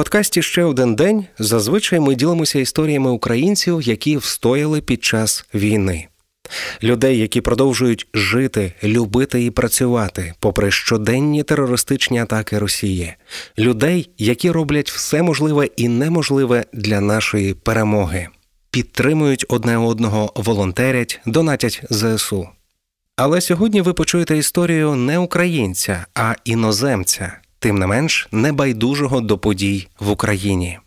Подкасті ще один день зазвичай ми ділимося історіями українців, які встояли під час війни. Людей, які продовжують жити, любити і працювати, попри щоденні терористичні атаки Росії, людей, які роблять все можливе і неможливе для нашої перемоги, підтримують одне одного, волонтерять, донатять ЗСУ. Але сьогодні ви почуєте історію не українця, а іноземця, тим не менш небайдужого до подій в Україні.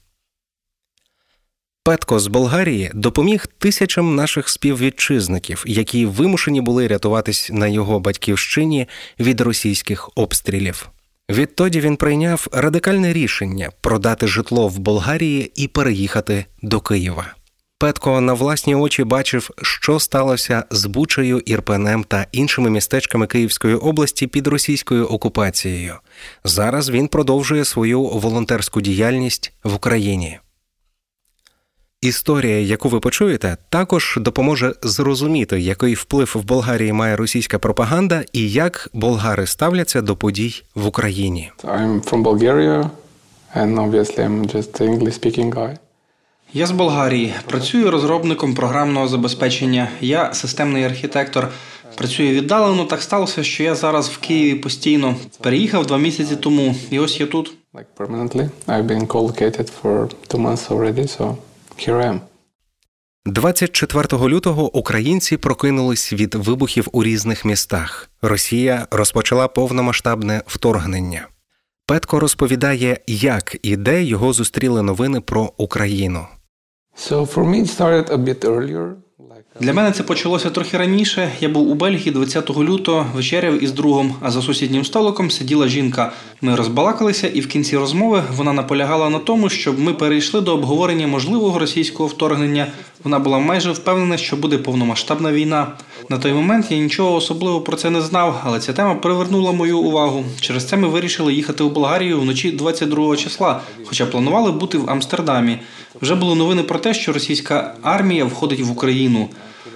Петко з Болгарії допоміг тисячам наших співвітчизників, які вимушені були рятуватись на його батьківщині від російських обстрілів. Відтоді він прийняв радикальне рішення продати житло в Болгарії і переїхати до Києва. Петко на власні очі бачив, що сталося з Бучею, Ірпенем та іншими містечками Київської області під російською окупацією. Зараз він продовжує свою волонтерську діяльність в Україні. Історія, яку ви почуєте, також допоможе зрозуміти, який вплив в Болгарії має російська пропаганда і як болгари ставляться до подій в Україні. I'm from Bulgaria, and obviously I'm just an English-speaking guy. Я з Болгарії. Працюю розробником програмного забезпечення. Я системний архітектор. Працюю віддалено. Так сталося, що я зараз в Києві постійно. Переїхав два місяці тому, і ось я тут. Like permanently. I've been collocated for two months already, so here I am. 24 лютого українці прокинулись від вибухів у різних містах. Росія розпочала повномасштабне вторгнення. Петко розповідає, як і де його зустріли новини про Україну. Для мене це почалося трохи раніше. Я був у Бельгії 20 лютого, вечеряв із другом, а за сусіднім столиком сиділа жінка. Ми розбалакалися, і в кінці розмови вона наполягала на тому, щоб ми перейшли до обговорення можливого російського вторгнення. Вона була майже впевнена, що буде повномасштабна війна. На той момент я нічого особливо про це не знав, але ця тема привернула мою увагу. Через це ми вирішили їхати в Болгарію вночі 22 числа, хоча планували бути в Амстердамі. Вже були новини про те, що російська армія входить в Україну.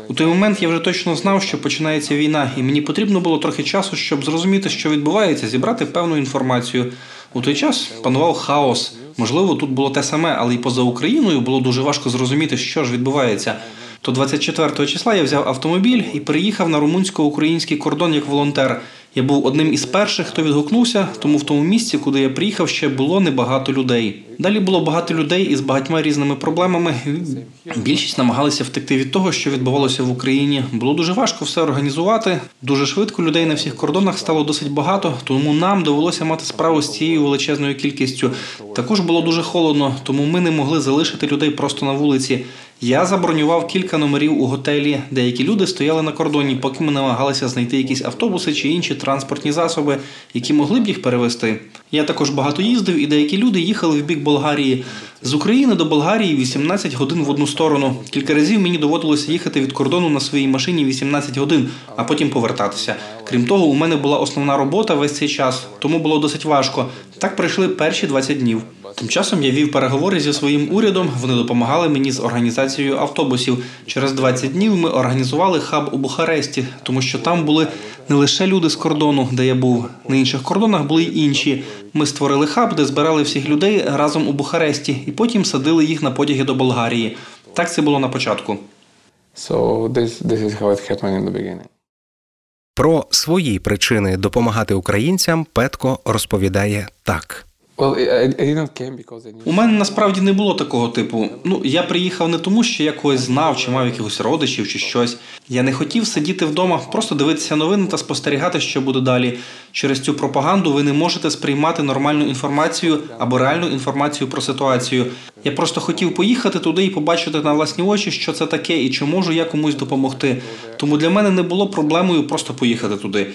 У той момент я вже точно знав, що починається війна, і мені потрібно було трохи часу, щоб зрозуміти, що відбувається, зібрати певну інформацію. У той час панував хаос. Можливо, тут було те саме, але й поза Україною було дуже важко зрозуміти, що ж відбувається. То 24 числа я взяв автомобіль і приїхав на румунсько-український кордон як волонтер. Я був одним із перших, хто відгукнувся, тому в тому місці, куди я приїхав, ще було небагато людей. Далі було багато людей із багатьма різними проблемами. Більшість намагалися втекти від того, що відбувалося в Україні. Було дуже важко все організувати. Дуже швидко людей на всіх кордонах стало досить багато, тому нам довелося мати справу з цією величезною кількістю. Також було дуже холодно, тому ми не могли залишити людей просто на вулиці. Я забронював кілька номерів у готелі. Деякі люди стояли на кордоні, поки ми намагалися знайти якісь автобуси чи інші транспортні засоби, які могли б їх перевезти. Я також багато їздив, і деякі люди їхали в бік Болгарії. З України до Болгарії 18 годин в одну сторону. Кілька разів мені доводилося їхати від кордону на своїй машині 18 годин, а потім повертатися. Крім того, у мене була основна робота весь цей час, тому було досить важко. Так пройшли перші 20 днів. Тим часом я вів переговори зі своїм урядом. Вони допомагали мені з організацією автобусів. Через 20 днів ми організували хаб у Бухаресті, тому що там були не лише люди з кордону, де я був. На інших кордонах були й інші. Ми створили хаб, де збирали всіх людей разом у Бухаресті, і потім садили їх на потяги до Болгарії. Так це було на початку. so this this is how it happened in the beginning. Про свої причини допомагати українцям Петко розповідає так. У мене насправді не було такого типу. Ну, я приїхав не тому, що я когось знав чи мав якихось родичів чи щось. Я не хотів сидіти вдома, просто дивитися новини та спостерігати, що буде далі. Через цю пропаганду ви не можете сприймати нормальну інформацію або реальну інформацію про ситуацію. Я просто хотів поїхати туди і побачити на власні очі, що це таке і чи можу я комусь допомогти. Тому для мене не було проблемою просто поїхати туди.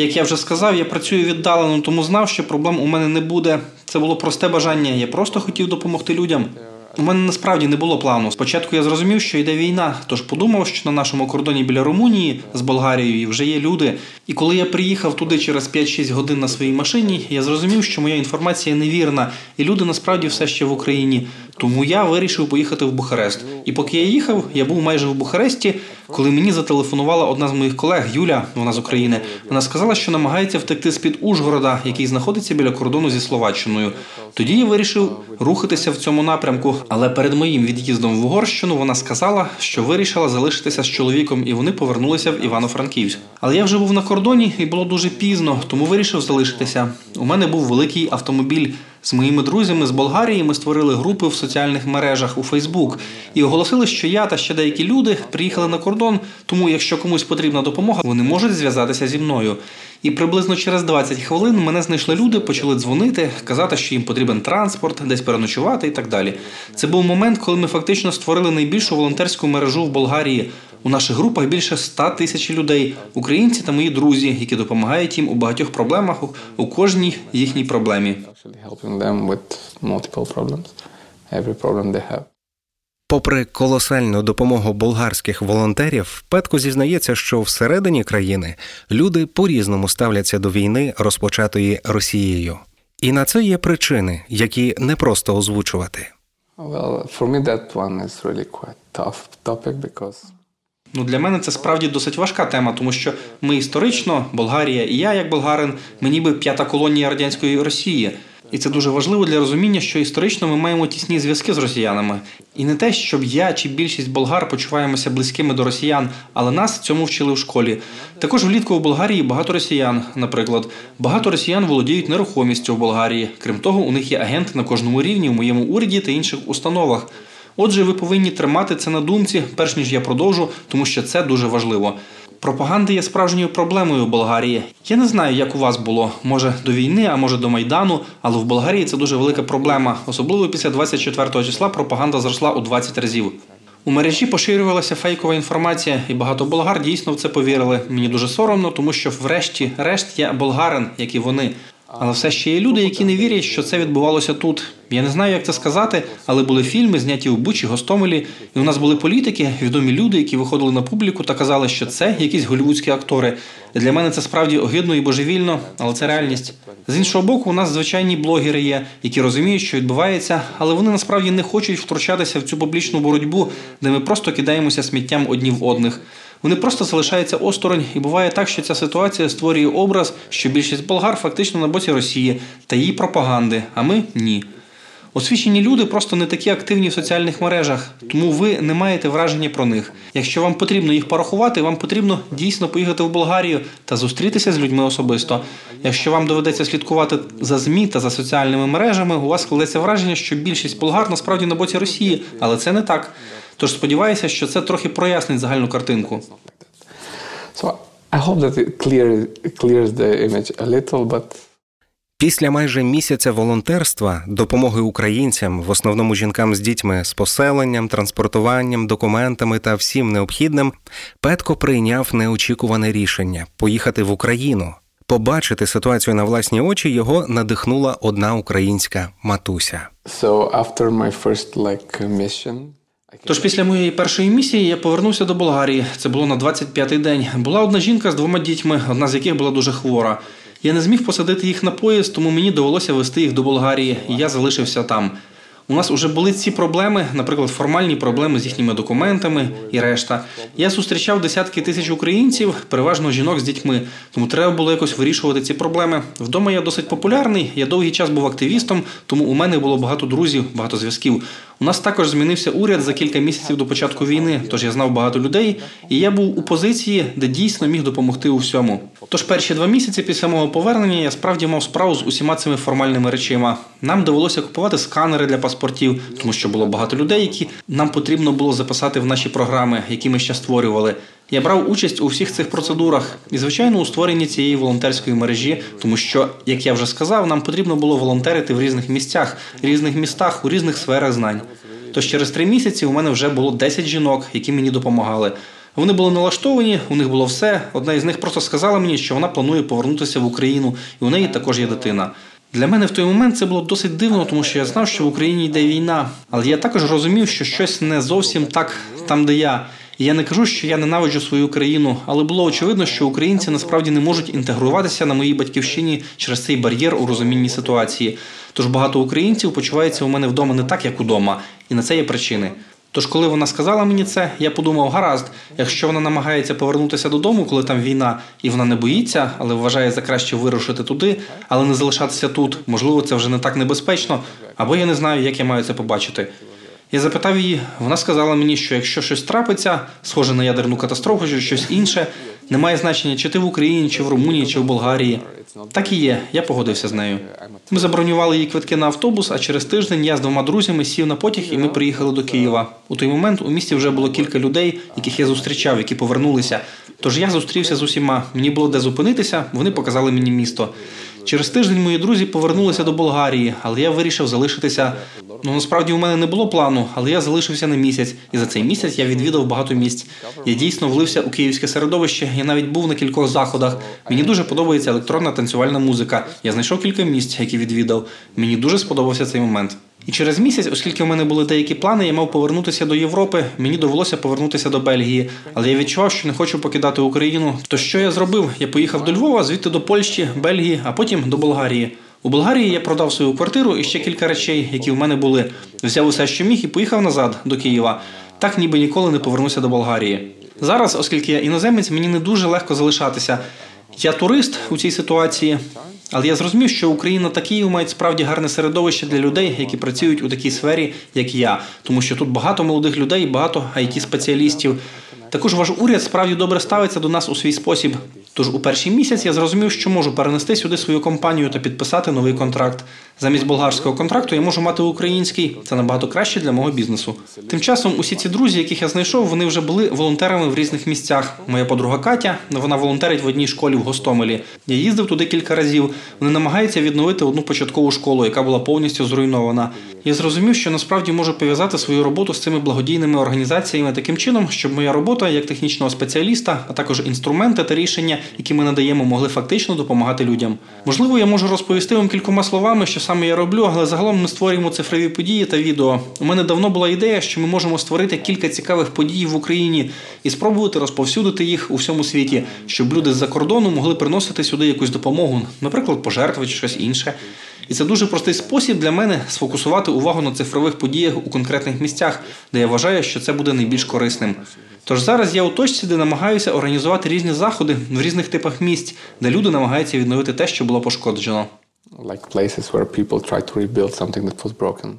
Як я вже сказав, я працюю віддалено, тому знав, що проблем у мене не буде. Це було просте бажання. Я просто хотів допомогти людям. У мене насправді не було плану. Спочатку я зрозумів, що йде війна, тож подумав, що на нашому кордоні біля Румунії з Болгарією вже є люди. І коли я приїхав туди через 5-6 годин на своїй машині, я зрозумів, що моя інформація невірна, і люди насправді все ще в Україні. Тому я вирішив поїхати в Бухарест. І поки я їхав, я був майже в Бухаресті, коли мені зателефонувала одна з моїх колег Юля, вона з України. Вона сказала, що намагається втекти з під Ужгорода, який знаходиться біля кордону зі Словаччиною. Тоді я вирішив рухатися в цьому напрямку. Але перед моїм від'їздом в Угорщину вона сказала, що вирішила залишитися з чоловіком, і вони повернулися в Івано-Франківськ. Але я вже був на кордоні і було дуже пізно, тому вирішив залишитися. У мене був великий автомобіль. З моїми друзями з Болгарії ми створили групи в соціальних мережах у Фейсбук і оголосили, що я та ще деякі люди приїхали на кордон. Тому, якщо комусь потрібна допомога, вони можуть зв'язатися зі мною. І приблизно через 20 хвилин мене знайшли люди, почали дзвонити, казати, що їм потрібен транспорт, десь переночувати і так далі. Це був момент, коли ми фактично створили найбільшу волонтерську мережу в Болгарії. У наших групах більше 100 тисяч людей, українці та мої друзі, які допомагають їм у багатьох проблемах у кожній їхній проблемі. Попри колосальну допомогу болгарських волонтерів, Петко зізнається, що всередині країни люди по-різному ставляться до війни, розпочатої Росією. І на це є причини, які не просто озвучувати. Well, for me that one is really quite tough topic because Ну для мене це справді досить важка тема, тому що ми історично, Болгарія і я, як болгарин, ми ніби п'ята колонія радянської Росії. І це дуже важливо для розуміння, що історично ми маємо тісні зв'язки з росіянами. І не те, щоб я чи більшість болгар почуваємося близькими до росіян, але нас цьому вчили в школі. Також влітку в Болгарії багато росіян. Наприклад, багато росіян володіють нерухомістю в Болгарії. Крім того, у них є агенти на кожному рівні в моєму уряді та інших установах. Отже, ви повинні тримати це на думці, перш ніж я продовжу, тому що це дуже важливо. Пропаганда є справжньою проблемою в Болгарії. Я не знаю, як у вас було, може до війни, а може до майдану, але в Болгарії це дуже велика проблема. Особливо після 24 числа пропаганда зросла у 20 разів. У мережі поширювалася фейкова інформація, і багато болгар дійсно в це повірили. Мені дуже соромно, тому що, врешті-решт, я болгарин, як і вони. Але все ще є люди, які не вірять, що це відбувалося тут. Я не знаю, як це сказати, але були фільми, зняті у Бучі, Гостомелі, і у нас були політики, відомі люди, які виходили на публіку та казали, що це якісь голівудські актори. Для мене це справді огидно і божевільно, але це реальність. З іншого боку, у нас звичайні блогери є, які розуміють, що відбувається, але вони насправді не хочуть втручатися в цю публічну боротьбу, де ми просто кидаємося сміттям одні в одних. Вони просто залишаються осторонь, і буває так, що ця ситуація створює образ, що більшість болгар фактично на боці Росії та її пропаганди, а ми ні. Освічені люди просто не такі активні в соціальних мережах, тому ви не маєте враження про них. Якщо вам потрібно їх порахувати, вам потрібно дійсно поїхати в Болгарію та зустрітися з людьми особисто. Якщо вам доведеться слідкувати за ЗМІ та за соціальними мережами, у вас складеться враження, що більшість болгар насправді на боці Росії, але це не так. Тож сподіваюся, що це трохи прояснить загальну картинку. Після майже місяця волонтерства, допомоги українцям, в основному жінкам з дітьми, з поселенням, транспортуванням, документами та всім необхідним, Петко прийняв неочікуване рішення поїхати в Україну. Побачити ситуацію на власні очі його надихнула одна українська матуся. so after my first like mission, Тож після моєї першої місії я повернувся до Болгарії. Це було на 25-й день. Була одна жінка з двома дітьми, одна з яких була дуже хвора. Я не зміг посадити їх на поїзд, тому мені довелося вести їх до Болгарії, і я залишився там. У нас вже були ці проблеми, наприклад, формальні проблеми з їхніми документами і решта. Я зустрічав десятки тисяч українців, переважно жінок з дітьми, тому треба було якось вирішувати ці проблеми. Вдома я досить популярний, я довгий час був активістом, тому у мене було багато друзів, багато зв'язків. У нас також змінився уряд за кілька місяців до початку війни, тож я знав багато людей, і я був у позиції, де дійсно міг допомогти у всьому. Тож перші два місяці після мого повернення я справді мав справу з усіма цими формальними речима. Нам довелося купувати сканери для паспортів, тому що було багато людей, які нам потрібно було записати в наші програми, які ми ще створювали. Я брав участь у всіх цих процедурах і, звичайно, у створенні цієї волонтерської мережі, тому що, як я вже сказав, нам потрібно було волонтерити в різних місцях, різних містах, у різних сферах знань. Тож через три місяці у мене вже було 10 жінок, які мені допомагали. Вони були налаштовані, у них було все. Одна із них просто сказала мені, що вона планує повернутися в Україну, і у неї також є дитина. Для мене в той момент це було досить дивно, тому що я знав, що в Україні йде війна. Але я також розумів, що щось не зовсім так там, де я. Я не кажу, що я ненавиджу свою країну, але було очевидно, що українці насправді не можуть інтегруватися на моїй батьківщині через цей бар'єр у розумінні ситуації. Тож багато українців почуваються у мене вдома не так, як удома, і на це є причини. Тож, коли вона сказала мені це, я подумав: гаразд, якщо вона намагається повернутися додому, коли там війна, і вона не боїться, але вважає за краще вирушити туди, але не залишатися тут. Можливо, це вже не так небезпечно, або я не знаю, як я маю це побачити. Я запитав її, вона сказала мені, що якщо щось трапиться, схоже на ядерну катастрофу, чи щось інше, немає значення, чи ти в Україні, чи в Румунії, чи в Болгарії. Так і є, я погодився з нею. Ми забронювали їй квитки на автобус, а через тиждень я з двома друзями сів на потяг і ми приїхали до Києва. У той момент у місті вже було кілька людей, яких я зустрічав, які повернулися. Тож я зустрівся з усіма. Мені було де зупинитися, вони показали мені місто. Через тиждень мої друзі повернулися до Болгарії, але я вирішив залишитися. Ну насправді у мене не було плану, але я залишився на місяць, і за цей місяць я відвідав багато місць. Я дійсно влився у київське середовище. Я навіть був на кількох заходах. Мені дуже подобається електронна танцювальна музика. Я знайшов кілька місць, які відвідав. Мені дуже сподобався цей момент. І через місяць, оскільки в мене були деякі плани, я мав повернутися до Європи. Мені довелося повернутися до Бельгії, але я відчував, що не хочу покидати Україну. То що я зробив? Я поїхав до Львова, звідти до Польщі, Бельгії, а потім до Болгарії. У Болгарії я продав свою квартиру і ще кілька речей, які в мене були. Взяв усе, що міг, і поїхав назад до Києва. Так ніби ніколи не повернуся до Болгарії. Зараз, оскільки я іноземець, мені не дуже легко залишатися. Я турист у цій ситуації, але я зрозумів, що Україна та Київ мають справді гарне середовище для людей, які працюють у такій сфері, як я, тому що тут багато молодих людей, багато it спеціалістів. Також ваш уряд справді добре ставиться до нас у свій спосіб. Тож у перший місяць я зрозумів, що можу перенести сюди свою компанію та підписати новий контракт. Замість болгарського контракту я можу мати український. Це набагато краще для мого бізнесу. Тим часом усі ці друзі, яких я знайшов, вони вже були волонтерами в різних місцях. Моя подруга Катя, вона волонтерить в одній школі в Гостомелі. Я їздив туди кілька разів. Вони намагаються відновити одну початкову школу, яка була повністю зруйнована. Я зрозумів, що насправді можу пов'язати свою роботу з цими благодійними організаціями таким чином, щоб моя робота як технічного спеціаліста, а також інструменти та рішення, які ми надаємо, могли фактично допомагати людям. Можливо, я можу розповісти вам кількома словами, що саме я роблю, але загалом ми створюємо цифрові події та відео. У мене давно була ідея, що ми можемо створити кілька цікавих подій в Україні і спробувати розповсюдити їх у всьому світі, щоб люди з-за кордону могли приносити сюди якусь допомогу, наприклад, пожертви чи щось інше. І це дуже простий спосіб для мене сфокусувати увагу на цифрових подіях у конкретних місцях, де я вважаю, що це буде найбільш корисним. Тож зараз я у точці, де намагаюся організувати різні заходи в різних типах місць, де люди намагаються відновити те, що було пошкоджено. Like places where people try to rebuild something that was broken.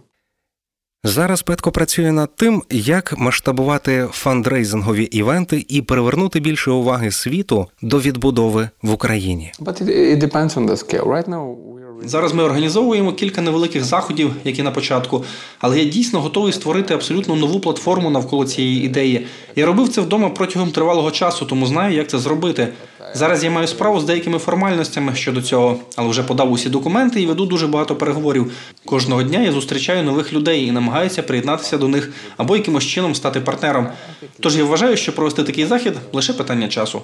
Зараз Петко працює над тим, як масштабувати фандрейзингові івенти і привернути більше уваги світу до відбудови в Україні. Зараз ми організовуємо кілька невеликих заходів, які на початку, але я дійсно готовий створити абсолютно нову платформу навколо цієї ідеї. Я робив це вдома протягом тривалого часу, тому знаю, як це зробити. Зараз я маю справу з деякими формальностями щодо цього, але вже подав усі документи і веду дуже багато переговорів. Кожного дня я зустрічаю нових людей і намагаюся приєднатися до них або якимось чином стати партнером. Тож я вважаю, що провести такий захід лише питання часу.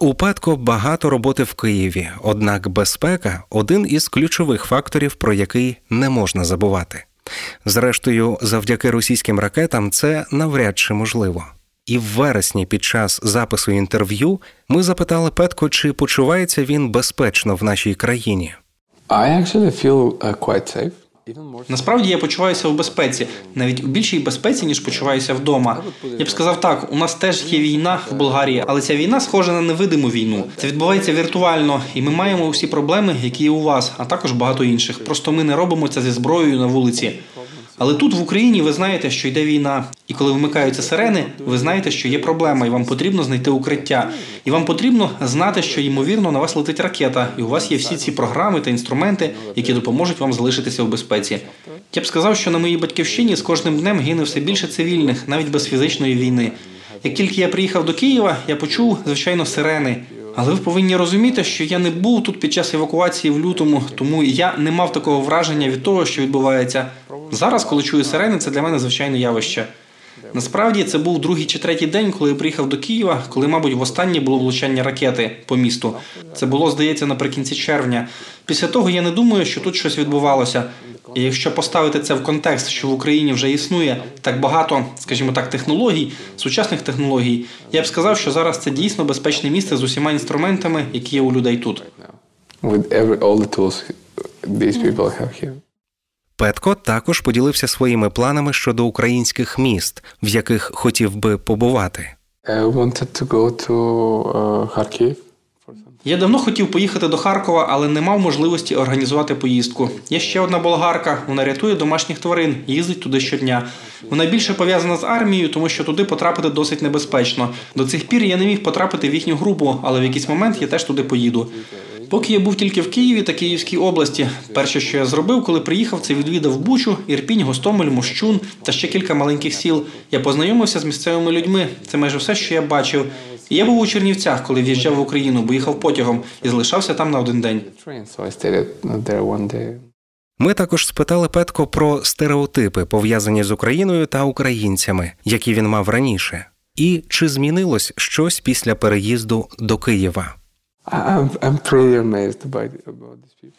У Петко багато роботи в Києві, однак безпека один із ключових факторів, про який не можна забувати. Зрештою, завдяки російським ракетам це навряд чи можливо. І в вересні, під час запису інтерв'ю, ми запитали Петко, чи почувається він безпечно в нашій країні. I actually feel uh, quite safe. Насправді я почуваюся в безпеці, навіть у більшій безпеці, ніж почуваюся вдома. Я б сказав так: у нас теж є війна в Болгарії, але ця війна схожа на невидиму війну. Це відбувається віртуально, і ми маємо усі проблеми, які є у вас, а також багато інших. Просто ми не робимо це зі зброєю на вулиці. Але тут в Україні ви знаєте, що йде війна, і коли вмикаються сирени, ви знаєте, що є проблема, і вам потрібно знайти укриття. І вам потрібно знати, що ймовірно на вас летить ракета, і у вас є всі ці програми та інструменти, які допоможуть вам залишитися в безпеці. Я б сказав, що на моїй батьківщині з кожним днем гине все більше цивільних, навіть без фізичної війни. Як тільки я приїхав до Києва, я почув, звичайно, сирени. Але ви повинні розуміти, що я не був тут під час евакуації в лютому, тому я не мав такого враження від того, що відбувається зараз, коли чую сирени, це для мене звичайне явище. Насправді це був другий чи третій день, коли я приїхав до Києва, коли, мабуть, востаннє було влучання ракети по місту. Це було, здається, наприкінці червня. Після того я не думаю, що тут щось відбувалося. І якщо поставити це в контекст, що в Україні вже існує так багато, скажімо так, технологій, сучасних технологій, я б сказав, що зараз це дійсно безпечне місце з усіма інструментами, які є у людей тут. With every all the tools these people have here. Петко також поділився своїми планами щодо українських міст, в яких хотів би побувати. To uh. Я давно хотів поїхати до Харкова, але не мав можливості організувати поїздку. Є ще одна болгарка, вона рятує домашніх тварин, їздить туди щодня. Вона більше пов'язана з армією, тому що туди потрапити досить небезпечно. До цих пір я не міг потрапити в їхню групу, але в якийсь момент я теж туди поїду. Поки я був тільки в Києві та Київській області, перше, що я зробив, коли приїхав, це відвідав Бучу, Ірпінь, Гостомель, Мощун та ще кілька маленьких сіл. Я познайомився з місцевими людьми. Це майже все, що я бачив. І я був у Чернівцях, коли в'їжджав в Україну, бо їхав потягом і залишався там на один день. Ми також спитали Петко про стереотипи, пов'язані з Україною та українцями, які він мав раніше, і чи змінилось щось після переїзду до Києва. I'm.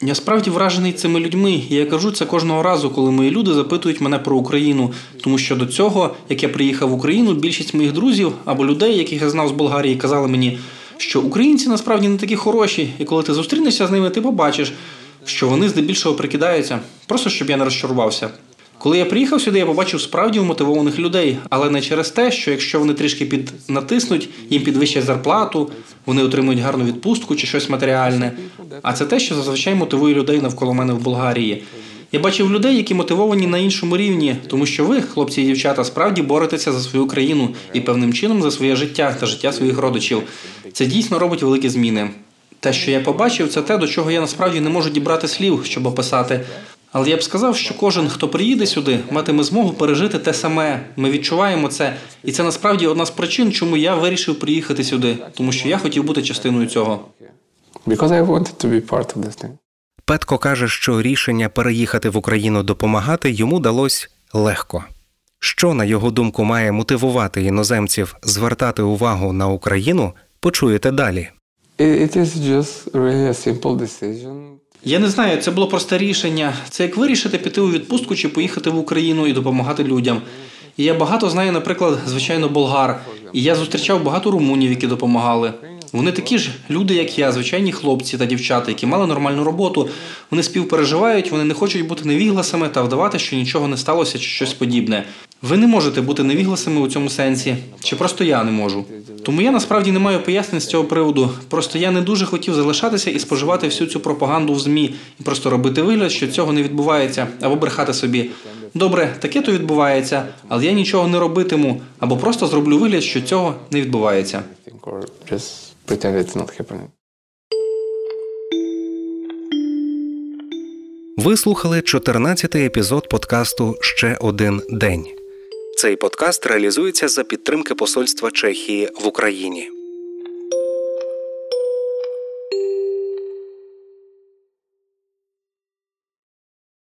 Я справді вражений цими людьми, і я кажу це кожного разу, коли мої люди запитують мене про Україну. Тому що до цього, як я приїхав в Україну, більшість моїх друзів або людей, яких я знав з Болгарії, казали мені, що українці насправді не такі хороші, і коли ти зустрінешся з ними, ти побачиш, що вони здебільшого прикидаються, просто щоб я не розчарувався. Коли я приїхав сюди, я побачив справді вмотивованих людей, але не через те, що якщо вони трішки піднатиснуть, їм підвищать зарплату, вони отримують гарну відпустку чи щось матеріальне. А це те, що зазвичай мотивує людей навколо мене в Болгарії. Я бачив людей, які мотивовані на іншому рівні, тому що ви, хлопці і дівчата, справді боретеся за свою країну і певним чином за своє життя та життя своїх родичів. Це дійсно робить великі зміни. Те, що я побачив, це те, до чого я насправді не можу дібрати слів, щоб описати. Але я б сказав, що кожен, хто приїде сюди, матиме змогу пережити те саме. Ми відчуваємо це, і це насправді одна з причин, чому я вирішив приїхати сюди, тому що я хотів бути частиною цього. Because I wanted to be part of this thing. Петко каже, що рішення переїхати в Україну допомагати йому далось легко. Що, на його думку, має мотивувати іноземців звертати увагу на Україну, почуєте далі. It, it is just really a simple decision. Я не знаю, це було просте рішення. Це як вирішити піти у відпустку чи поїхати в Україну і допомагати людям. І я багато знаю, наприклад, звичайно, болгар. І я зустрічав багато румунів, які допомагали. Вони такі ж люди, як я, звичайні хлопці та дівчата, які мали нормальну роботу. Вони співпереживають, вони не хочуть бути невігласами та вдавати, що нічого не сталося чи щось подібне. Ви не можете бути невігласами у цьому сенсі, чи просто я не можу. Тому я насправді не маю пояснень з цього приводу. Просто я не дуже хотів залишатися і споживати всю цю пропаганду в ЗМІ і просто робити вигляд, що цього не відбувається, або брехати собі. Добре, таке то відбувається, але я нічого не робитиму, або просто зроблю вигляд, що цього не відбувається. Ви слухали 14-й епізод подкасту Ще один день. Цей подкаст реалізується за підтримки Посольства Чехії в Україні.